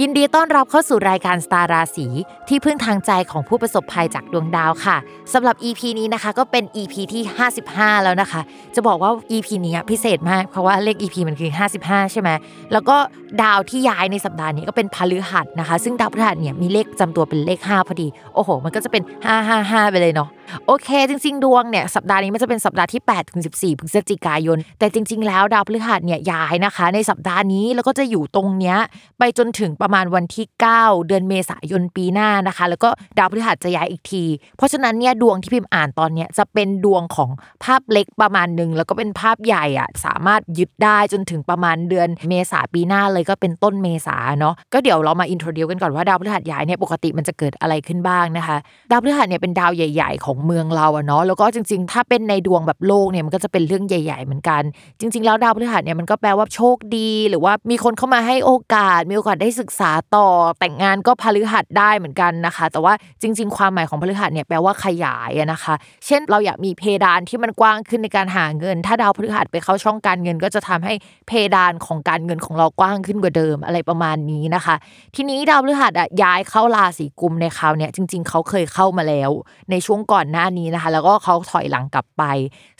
ยินดีต้อนรับเข้าสู่รายการสตาร์ราศีที่พึ่งทางใจของผู้ประสบภัยจากดวงดาวค่ะสำหรับ EP นี้นะคะก็เป็น EP ที่ 55 แล้วนะคะ จะบอกว่า EP นี้พิเศษมากเพราะว่าเลข EP มันคือ 55 ใช่ไหมแล้วก็ดาวที่ย้ายในสัปดาห์นี้ก็เป็นพฤหัสนะคะ ซึ่งดาวพฤหัสเนี่ยมีเลขจำตัวเป็นเลข 5 พอดี โอ้โห มันก็จะเป็น 555 ไปเลยเนาะ โอเค จริง ๆ ดวงเนี่ยสัปดาห์นี้มันจะเป็นสัปดาห์ที่8ถึง14พฤศจิกายน แต่จริง ๆ แล้วดาวพฤหัสเนี่ยย้ายนะคะ ในสัปดาห์นี้แล้วก็จะอยู่ตรงเนี้ยไปจนถึงประมาณวันที่ 9 เดือนเมษายนปีหน้านะคะ แล้วก็ดาวพฤหัสจะย้ายอีกที เพราะฉะนั้นเนี่ยดวงที่พิมพ์อ่านตอนเนี้ยจะเป็นดวงของภาพเล็กประมาณหนึ่งแล้วก็เป็นภาพใหญ่อะสามารถยึดได้จนถึงประมาณเดือนเมษาปีหน้าเลยก็เป็นต้นเมษาเนาะก็เดี๋ยวเรามาอินโทรดิวกันก่อนว่าดาวพฤหัสย้ายเนี่ยปกติมันจะเกิดอะไรขึ้นบ้างนะคะ ดาวพฤหัสเนี่ยเป็นดาวใหญ่ ๆ ของเมืองเราอะเนาะแล้วก็จริง ๆ ถ้าเป็นในดวงแบบโลกเนี่ยมันก็จะเป็นเรื่องใหญ่ ๆ เหมือนกัน จริง ๆ แล้วดาวพฤหัสเนี่ยมันก็แปลว่าโชคดี หรือว่ามีคนเข้ามาให้โอกาส มีโอกาสได้ศึกษาต่อ แต่งงานก็พฤหัสได้เหมือนกันนะคะ แต่ว่าจริง ๆ ความหมายของพฤหัสเนี่ยแปลว่าขยายอะนะคะ เช่นเราอยากมีเพดานที่มันกว้างขึ้นในการหาเงิน ถ้าดาวพฤหัสไปเข้าช่องการเงิน ก็จะทำให้เพดานของการเงินของเรากว้างขึ้นกว่าเดิมอะไรประมาณนี้นะคะ ทีนี้ดาวพฤหัสอะย้ายเข้าราศีกุมในคราวเนี้ยจริง ๆเขาเคยเข้ามาแล้ว ในช่วงก่อนหน้านี้นะคะ แล้วก็เขาถอยหลังกลับไป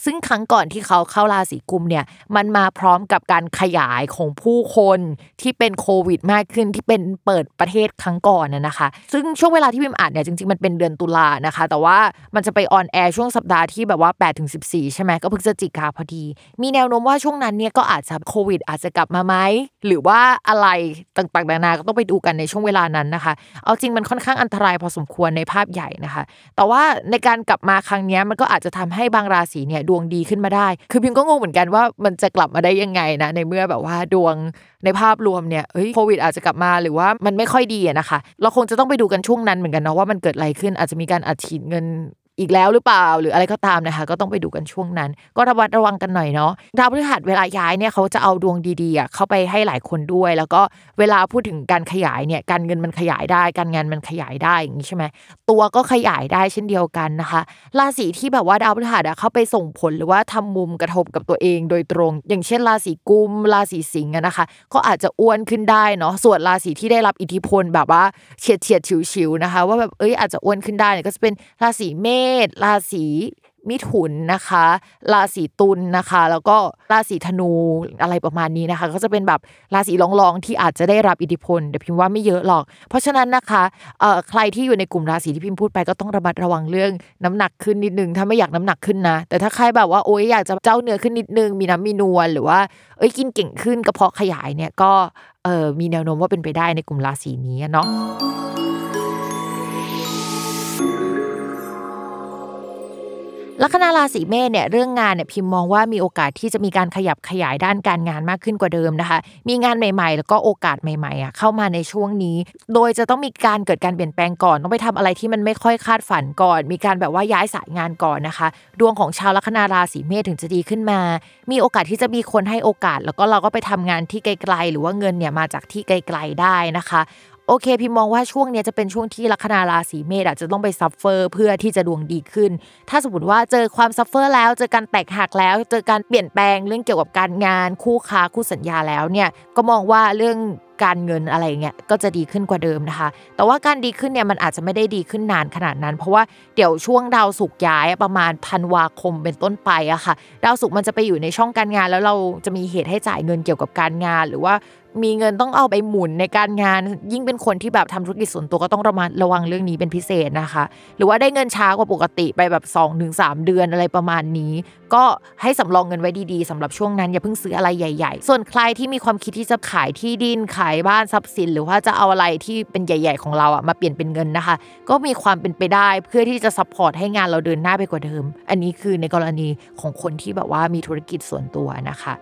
ซึ่งครั้งก่อนที่เขาเข้าราศีกุมเนี่ยมันมาพร้อมกับการขยายของผู้คนที่เป็นโควิดมากขึ้นที่เป็นเปิดประเทศครั้งก่อนนะนะคะ ซึ่งช่วงเวลาที่พิมอ่านเนี่ยจริงๆมันเป็นเดือนตุลานะคะ แต่ว่ามันจะไปออนแอร์ช่วงสัปดาห์ที่แบบว่า8ถึง14ใช่ไหมก็พฤศจิกาพอดี มีแนวโน้มว่าช่วงนั้นเนี่ยก็อาจจะโควิดอาจจะกลับมาไหมหรือว่าอะไรต่างๆนานาก็ต้องไปดูกันในช่วงเวลานั้นนะคะ เอาจริงมันค่อนข้างอันตรายพอสมควรในภาพใหญ่นะคะ แต่ว่าในการกลับมาครั้งนี้มันก็อาจจะทำให้บางราศีเนี่ยดวงดีขึ้นมาได้ คือพิมก็งงเหมือนกันว่ามันจะกลับมาได้ยังไงนะในเมื่อแบบว่าดวงในภาพรวมเนี่ยเฮ้ยโควิดอาจจะกลับมาหรือว่ามันไม่ค่อยดีนะคะ เราคงจะต้องไปดูกันช่วงนั้นเหมือนกันเนาะว่ามันเกิดอะไรขึ้นอาจจะมีการอัดฉีดเงิน อีกแล้วหรือเปล่าหรืออะไรก็ตามนะคะ ก็ต้องไปดูกันช่วงนั้น ก็ระวัดระวังกันหน่อยเนาะดาวพฤหัสเวลาย้ายเนี่ยเขาจะเอาดวงดีๆเข้าไปให้หลายคนด้วย แล้วก็เวลาพูดถึงการขยายเนี่ยการเงินมันขยายได้ การงานมันขยายได้อย่างนี้ใช่ไหมตัวก็ขยายได้เช่นเดียวกันนะคะราศีที่แบบว่าดาวพฤหัสเข้าไปส่งผลหรือว่าทำมุมกระทบกับตัวเองโดยตรง อย่างเช่นราศีกุมราศีสิงห์นะคะ ก็อาจจะอ้วนขึ้นได้เนาะส่วนราศีที่ได้รับอิทธิพลแบบว่าเฉียดเฉียดฉิวๆนะคะ ว่าแบบเอ้ยอาจจะอ้วนขึ้นได้เนี่ยก็จะเป็นราศีเมษราศีมิถุนนะคะ ราศีตุลนะคะ แล้วก็ราศีธนูอะไรประมาณนี้นะคะ ก็จะเป็นแบบราศีรองๆที่อาจจะได้รับอิทธิพลแต่พิมพ์ว่าไม่เยอะหรอก เพราะฉะนั้นนะคะเอ่อใครที่อยู่ในกลุ่มราศีที่พิมพ์พูดไปก็ต้องระมัดระวังเรื่องน้ำหนักขึ้นนิดนึงถ้าไม่อยากน้ำหนักขึ้นนะ แต่ถ้าใครแบบว่าโอ๊ยอยากจะเจ้าเนื้อขึ้นนิดนึง มีน้ำมีนวลหรือว่าเอ้ยกินเก่งขึ้นกระเพาะขยายเนี่ยก็เออมีแนวโน้มว่าเป็นไปได้ในกลุ่มราศีนี้เนาะ ลัคนาราศีเมษเนี่ยเรื่องงานเนี่ยพิมพ์มองว่ามีโอกาสที่จะมีการขยับขยายด้านการงานมากขึ้นกว่าเดิมนะคะ มีงานใหม่ ๆ แล้วก็โอกาสใหม่ๆอะเข้ามาในช่วงนี้ โดยจะต้องมีการเกิดการเปลี่ยนแปลงก่อนต้องไปทำอะไรที่มันไม่ค่อยคาดฝันก่อน มีการแบบว่าย้ายสายงานก่อนนะคะ ดวงของชาวลัคนาราศีเมษถึงจะดีขึ้นมา มีโอกาสที่จะมีคนให้โอกาส แล้วก็เราก็ไปทำงานที่ไกลๆ หรือว่าเงินเนี่ยมาจากที่ไกลๆได้นะคะ โอเคพิมมองว่าช่วงนี้จะเป็นช่วงที่ลัคนาราศีเมษอาจจะต้องไป suffer เพื่อที่จะดวงดีขึ้น ถ้าสมมติว่าเจอความ suffer แล้วเจอการแตกหักแล้ว เจอการเปลี่ยนแปลงเรื่องเกี่ยวกับการงานคู่ค้าคู่สัญญาแล้วเนี่ยก็มองว่าเรื่องการเงินอะไรเงี้ยก็จะดีขึ้นกว่าเดิมนะคะ แต่ว่าการดีขึ้นเนี่ยมันอาจจะไม่ได้ดีขึ้นนานขนาดนั้น เพราะว่าเดี๋ยวช่วงดาวศุกร์ย้ายประมาณธันวาคมเป็นต้นไปอะค่ะ ดาวศุกร์มันจะไปอยู่ในช่องการงาน แล้วเราจะมีเหตุให้จ่ายเงินเกี่ยวกับการงาน หรือว่ามีเงินต้องเอาไปหมุนในการงาน ยิ่งเป็นคนที่แบบทำธุรกิจส่วนตัวก็ต้องระมัดระวังเรื่องนี้เป็นพิเศษนะคะ หรือว่าได้เงินช้ากว่าปกติไปแบบ2-3ถึงเดือนอะไรประมาณนี้ ก็ให้สำรองเงินไว้ดีๆสำหรับช่วงนั้นอย่าเพิ่งซื้ออะไรใหญ่ๆ ส่วนใครที่มีความคิดที่จะขายที่ดินขายบ้านทรัพย์สิน หรือว่าจะเอาอะไรที่เป็นใหญ่ ๆ ของเราอะมาเปลี่ยนเป็นเงินนะคะ ก็มีความเป็นไปได้เพื่อที่จะ support ให้งานเราเดินหน้าไปกว่าเดิม อันนี้คือในกรณีของคนที่แบบว่ามีธุรกิจส่วนตัวนะคะ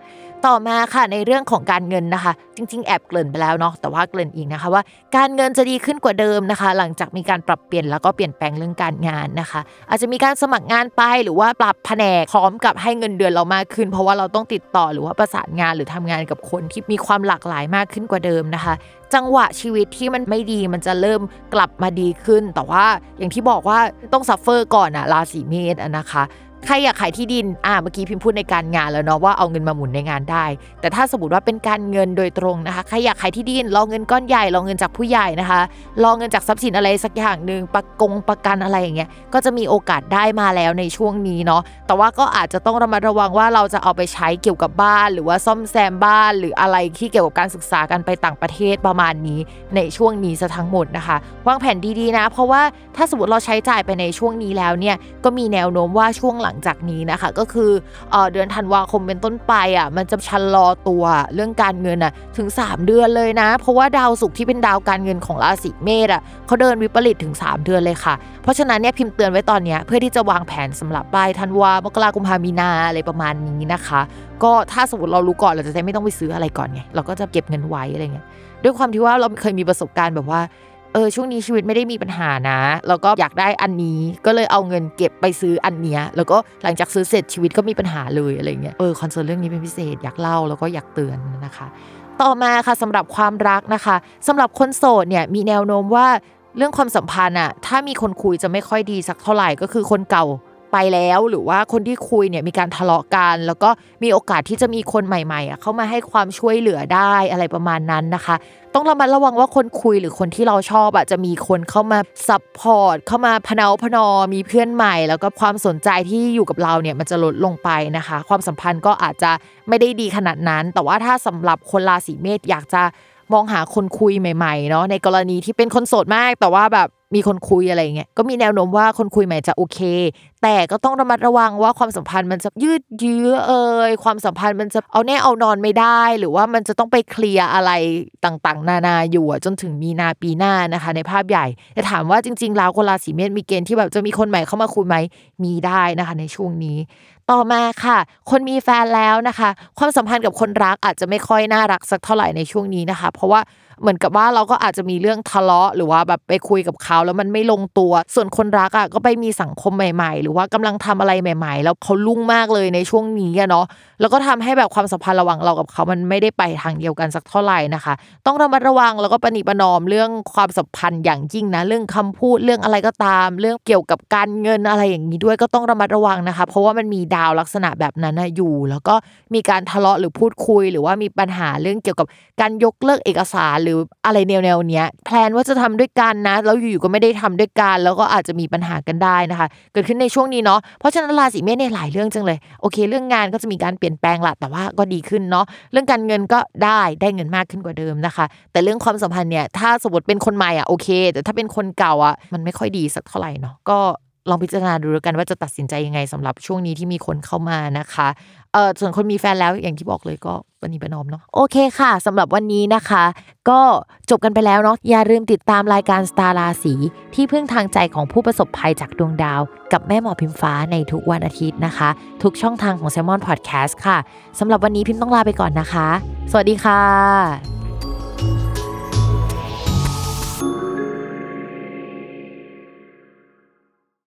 ต่อมาค่ะในเรื่องของการเงินนะคะจริง ๆ แอบเกริ่นไปแล้วเนาะแต่ว่าเกริ่นอีกนะคะว่า การเงินจะดีขึ้นกว่าเดิมนะคะ หลังจากมีการปรับเปลี่ยนแล้วก็เปลี่ยนแปลงเรื่องการงานนะคะ อาจจะมีการสมัครงานไปหรือว่าปรับแผนกพร้อมกับให้เงินเดือนเรามากขึ้น เพราะว่าเราต้องติดต่อหรือว่าประสานงานหรือทำงานกับคนที่มีความหลากหลายมากขึ้นกว่าเดิมนะคะจังหวะชีวิตที่มันไม่ดีมันจะเริ่มกลับมาดีขึ้น แต่ว่าอย่างที่บอกว่าต้อง suffer ก่อนอะราศีเมษอะนะคะ ใครอยากขายที่ดิน อ่า เมื่อกี้พิมพ์พูดในการงานแล้วเนาะว่าเอาเงินมาหมุนในงานได้ แต่ถ้าสมมติว่าเป็นการเงินโดยตรงนะคะ ใครอยากขายที่ดิน รอเงินก้อนใหญ่ รอเงินจากผู้ใหญ่นะคะ รอเงินจากทรัพย์สินอะไรสักอย่างหนึ่งประกงประกันอะไรอย่างเงี้ย ก็จะมีโอกาสได้มาแล้วในช่วงนี้เนาะ แต่ว่าก็อาจจะต้องระมัดระวังว่าเราจะเอาไปใช้เกี่ยวกับบ้าน หรือว่าซ่อมแซมบ้าน หรืออะไรที่เกี่ยวกับการศึกษาการไปต่างประเทศประมาณนี้ ในช่วงนี้ซะทั้งหมดนะคะ วางแผนดีๆนะ เพราะว่าถ้าสมมติเราใช้จ่ายไปในช่วงนี้แล้วเนี่ย ก็มีแนวโน้มว่าช่วงหลังจากนี้นะคะก็คือเอเดือนธันวาคมเป็นต้นไปอะมันจะชะลอตัวเรื่องการเงินอะถึง 3 เดือนเลยนะ เพราะว่าดาวศุกร์ที่เป็นดาวการเงินของราศีเมษอะเขาเดินวิปริตถึง 3 เดือนเลยค่ะ เพราะฉะนั้นเนี่ยพิมพ์เตือนไว้ตอนนี้เพื่อที่จะวางแผนสำหรับปลายธันวามกราคมพามีนาอะไรประมาณนี้นะคะ ก็ถ้าสมมติเรารู้ก่อนเราจะได้ไม่ต้องไปซื้ออะไรก่อนไงเราก็จะเก็บเงินไว้อะไรเงี้ยด้วยความที่ว่าเราเคยมีประสบการณ์แบบว่า ออช่วงนี้ชีวิตไม่ได้มีปัญหานะ แล้วก็อยากได้อันนี้ก็เลยเอาเงินเก็บไปซื้ออันเนี้ยแล้วก็หลังจากซื้อเสร็จชีวิตก็มีปัญหาเลยอะไรเงี้ยเออคอนเซิร์นเรื่องนี้เป็นพิเศษอยากเล่าแล้วก็อยากเตือนนะคะต่อมาค่ะสำหรับความรักนะคะสำหรับคนโสดเนี่ยมีแนวโน้มว่าเรื่องความสัมพันธ์อะถ้ามีคนคุยจะไม่ค่อยดีสักเท่าไหร่ก็คือคนเก่า ไปแล้วหรือว่าคนที่คุยเนี่ยมีการทะเลาะกัน แล้วก็มีโอกาสที่จะมีคนใหม่ๆอะเข้ามาให้ความช่วยเหลือได้อะไรประมาณนั้นนะคะ ต้องระมัดระวังว่าคนคุยหรือคนที่เราชอบอะจะมีคนเข้ามา support เข้ามาพะเน้าพะนอมีเพื่อนใหม่ แล้วก็ความสนใจที่อยู่กับเราเนี่ยมันจะลดลงไปนะคะ ความสัมพันธ์ก็อาจจะไม่ได้ดีขนาดนั้น แต่ว่าถ้าสำหรับคนราศีเมษอยากจะมองหาคนคุยใหม่ๆเนาะในกรณีที่เป็นคนโสดมาก แต่ว่าแบบ มีคนคุยอะไรเงี้ยก็มีแนวโน้มว่าคนคุยใหม่จะโอเค แต่ก็ต้องระมัดระวังว่าความสัมพันธ์มันจะยืดเยื้อเอ่ยความสัมพันธ์มันจะเอาแน่เอานอนไม่ได้ หรือว่ามันจะต้องไปเคลียร์อะไรต่างๆ นานาอยู่อะจนถึงมีนาปีหน้านะคะ ในภาพใหญ่แต่ถามว่าจริงๆแล้วคนราศีเมษมีเกณฑ์ที่แบบจะมีคนใหม่เข้ามาคุยไหมมีได้นะคะ ในช่วงนี้ ต่อมาค่ะ คนมีแฟนแล้วนะคะ ความสัมพันธ์กับคนรักอาจจะไม่ค่อยน่ารักสักเท่าไหร่ในช่วงนี้นะคะ เพราะว่า เหมือนกับว่าเราก็อาจจะมีเรื่องทะเลาะ หรือว่าแบบไปคุยกับเขาแล้วมันไม่ลงตัว ส่วนคนรักอะก็ไปมีสังคมใหม่ๆ หรือว่ากำลังทำอะไรใหม่ ๆ แล้วเขาลุ่งมากเลยในช่วงนี้อะเนาะแล้วก็ทำให้แบบความสัมพันธ์ระหว่างเรากับเขามันไม่ได้ไปทางเดียวกันสักเท่าไหร่นะคะ ต้องระมัดระวังแล้วก็ปณิประนอมเรื่องความสัมพันธ์อย่างยิ่งนะ เรื่องคำพูดเรื่องอะไรก็ตาม เรื่องเกี่ยวกับการเงินอะไรอย่างนี้ด้วยก็ต้องระมัดระวังนะคะ เพราะว่ามันมีดาวลักษณะแบบนั้นอยู่ แล้วก็มีการทะเลาะหรือพูดคุย หรือว่ามีปัญหาเรื่องเกี่ยวกับการยกเลิกเอกสารหรืออะไรแนวแนวๆเนี้ยแพลนว่าจะทำด้วยกันนะแล้วอยู่ๆก็ไม่ได้ทำด้วยกันแล้วก็อาจจะมีปัญหากันได้นะคะ เกิดขึ้นในช่วงนี้เนาะเพราะฉะนั้นราศีเมษเนี่ยหลายเรื่องจังเลยโอเค เรื่องงานก็จะมีการเปลี่ยนแปลงละแต่ว่าก็ดีขึ้นเนาะเรื่องการเงินก็ได้ได้เงินมากขึ้นกว่าเดิมนะคะ แต่เรื่องความสัมพันธ์เนี่ยถ้าสมมติเป็นคนใหม่อะโอเค แต่ถ้าเป็นคนเก่าอะมันไม่ค่อยดีสักเท่าไหร่เนาะก็ ลองพิจารณาดูแล้วกันว่าจะตัดสินใจยังไงสำหรับช่วงนี้ที่มีคนเข้ามานะคะเออส่วนคนมีแฟนแล้วอย่างที่บอกเลยก็ปณิประนอมเนาะโอเคค่ะสำหรับวันนี้นะคะ ก็จบกันไปแล้วเนาะอย่าลืมติดตามรายการสตาราศีที่พึ่งทางใจของผู้ประสบภัยจากดวงดาว กับแม่หมอพิมฟ้าในทุกวันอาทิตย์นะคะ ทุกช่องทางของ s ซ l m o n Podcast ค่ะสำหรับวันนี้พิมพ์ต้องลาไปก่อนนะคะ สวัสดีค่ะ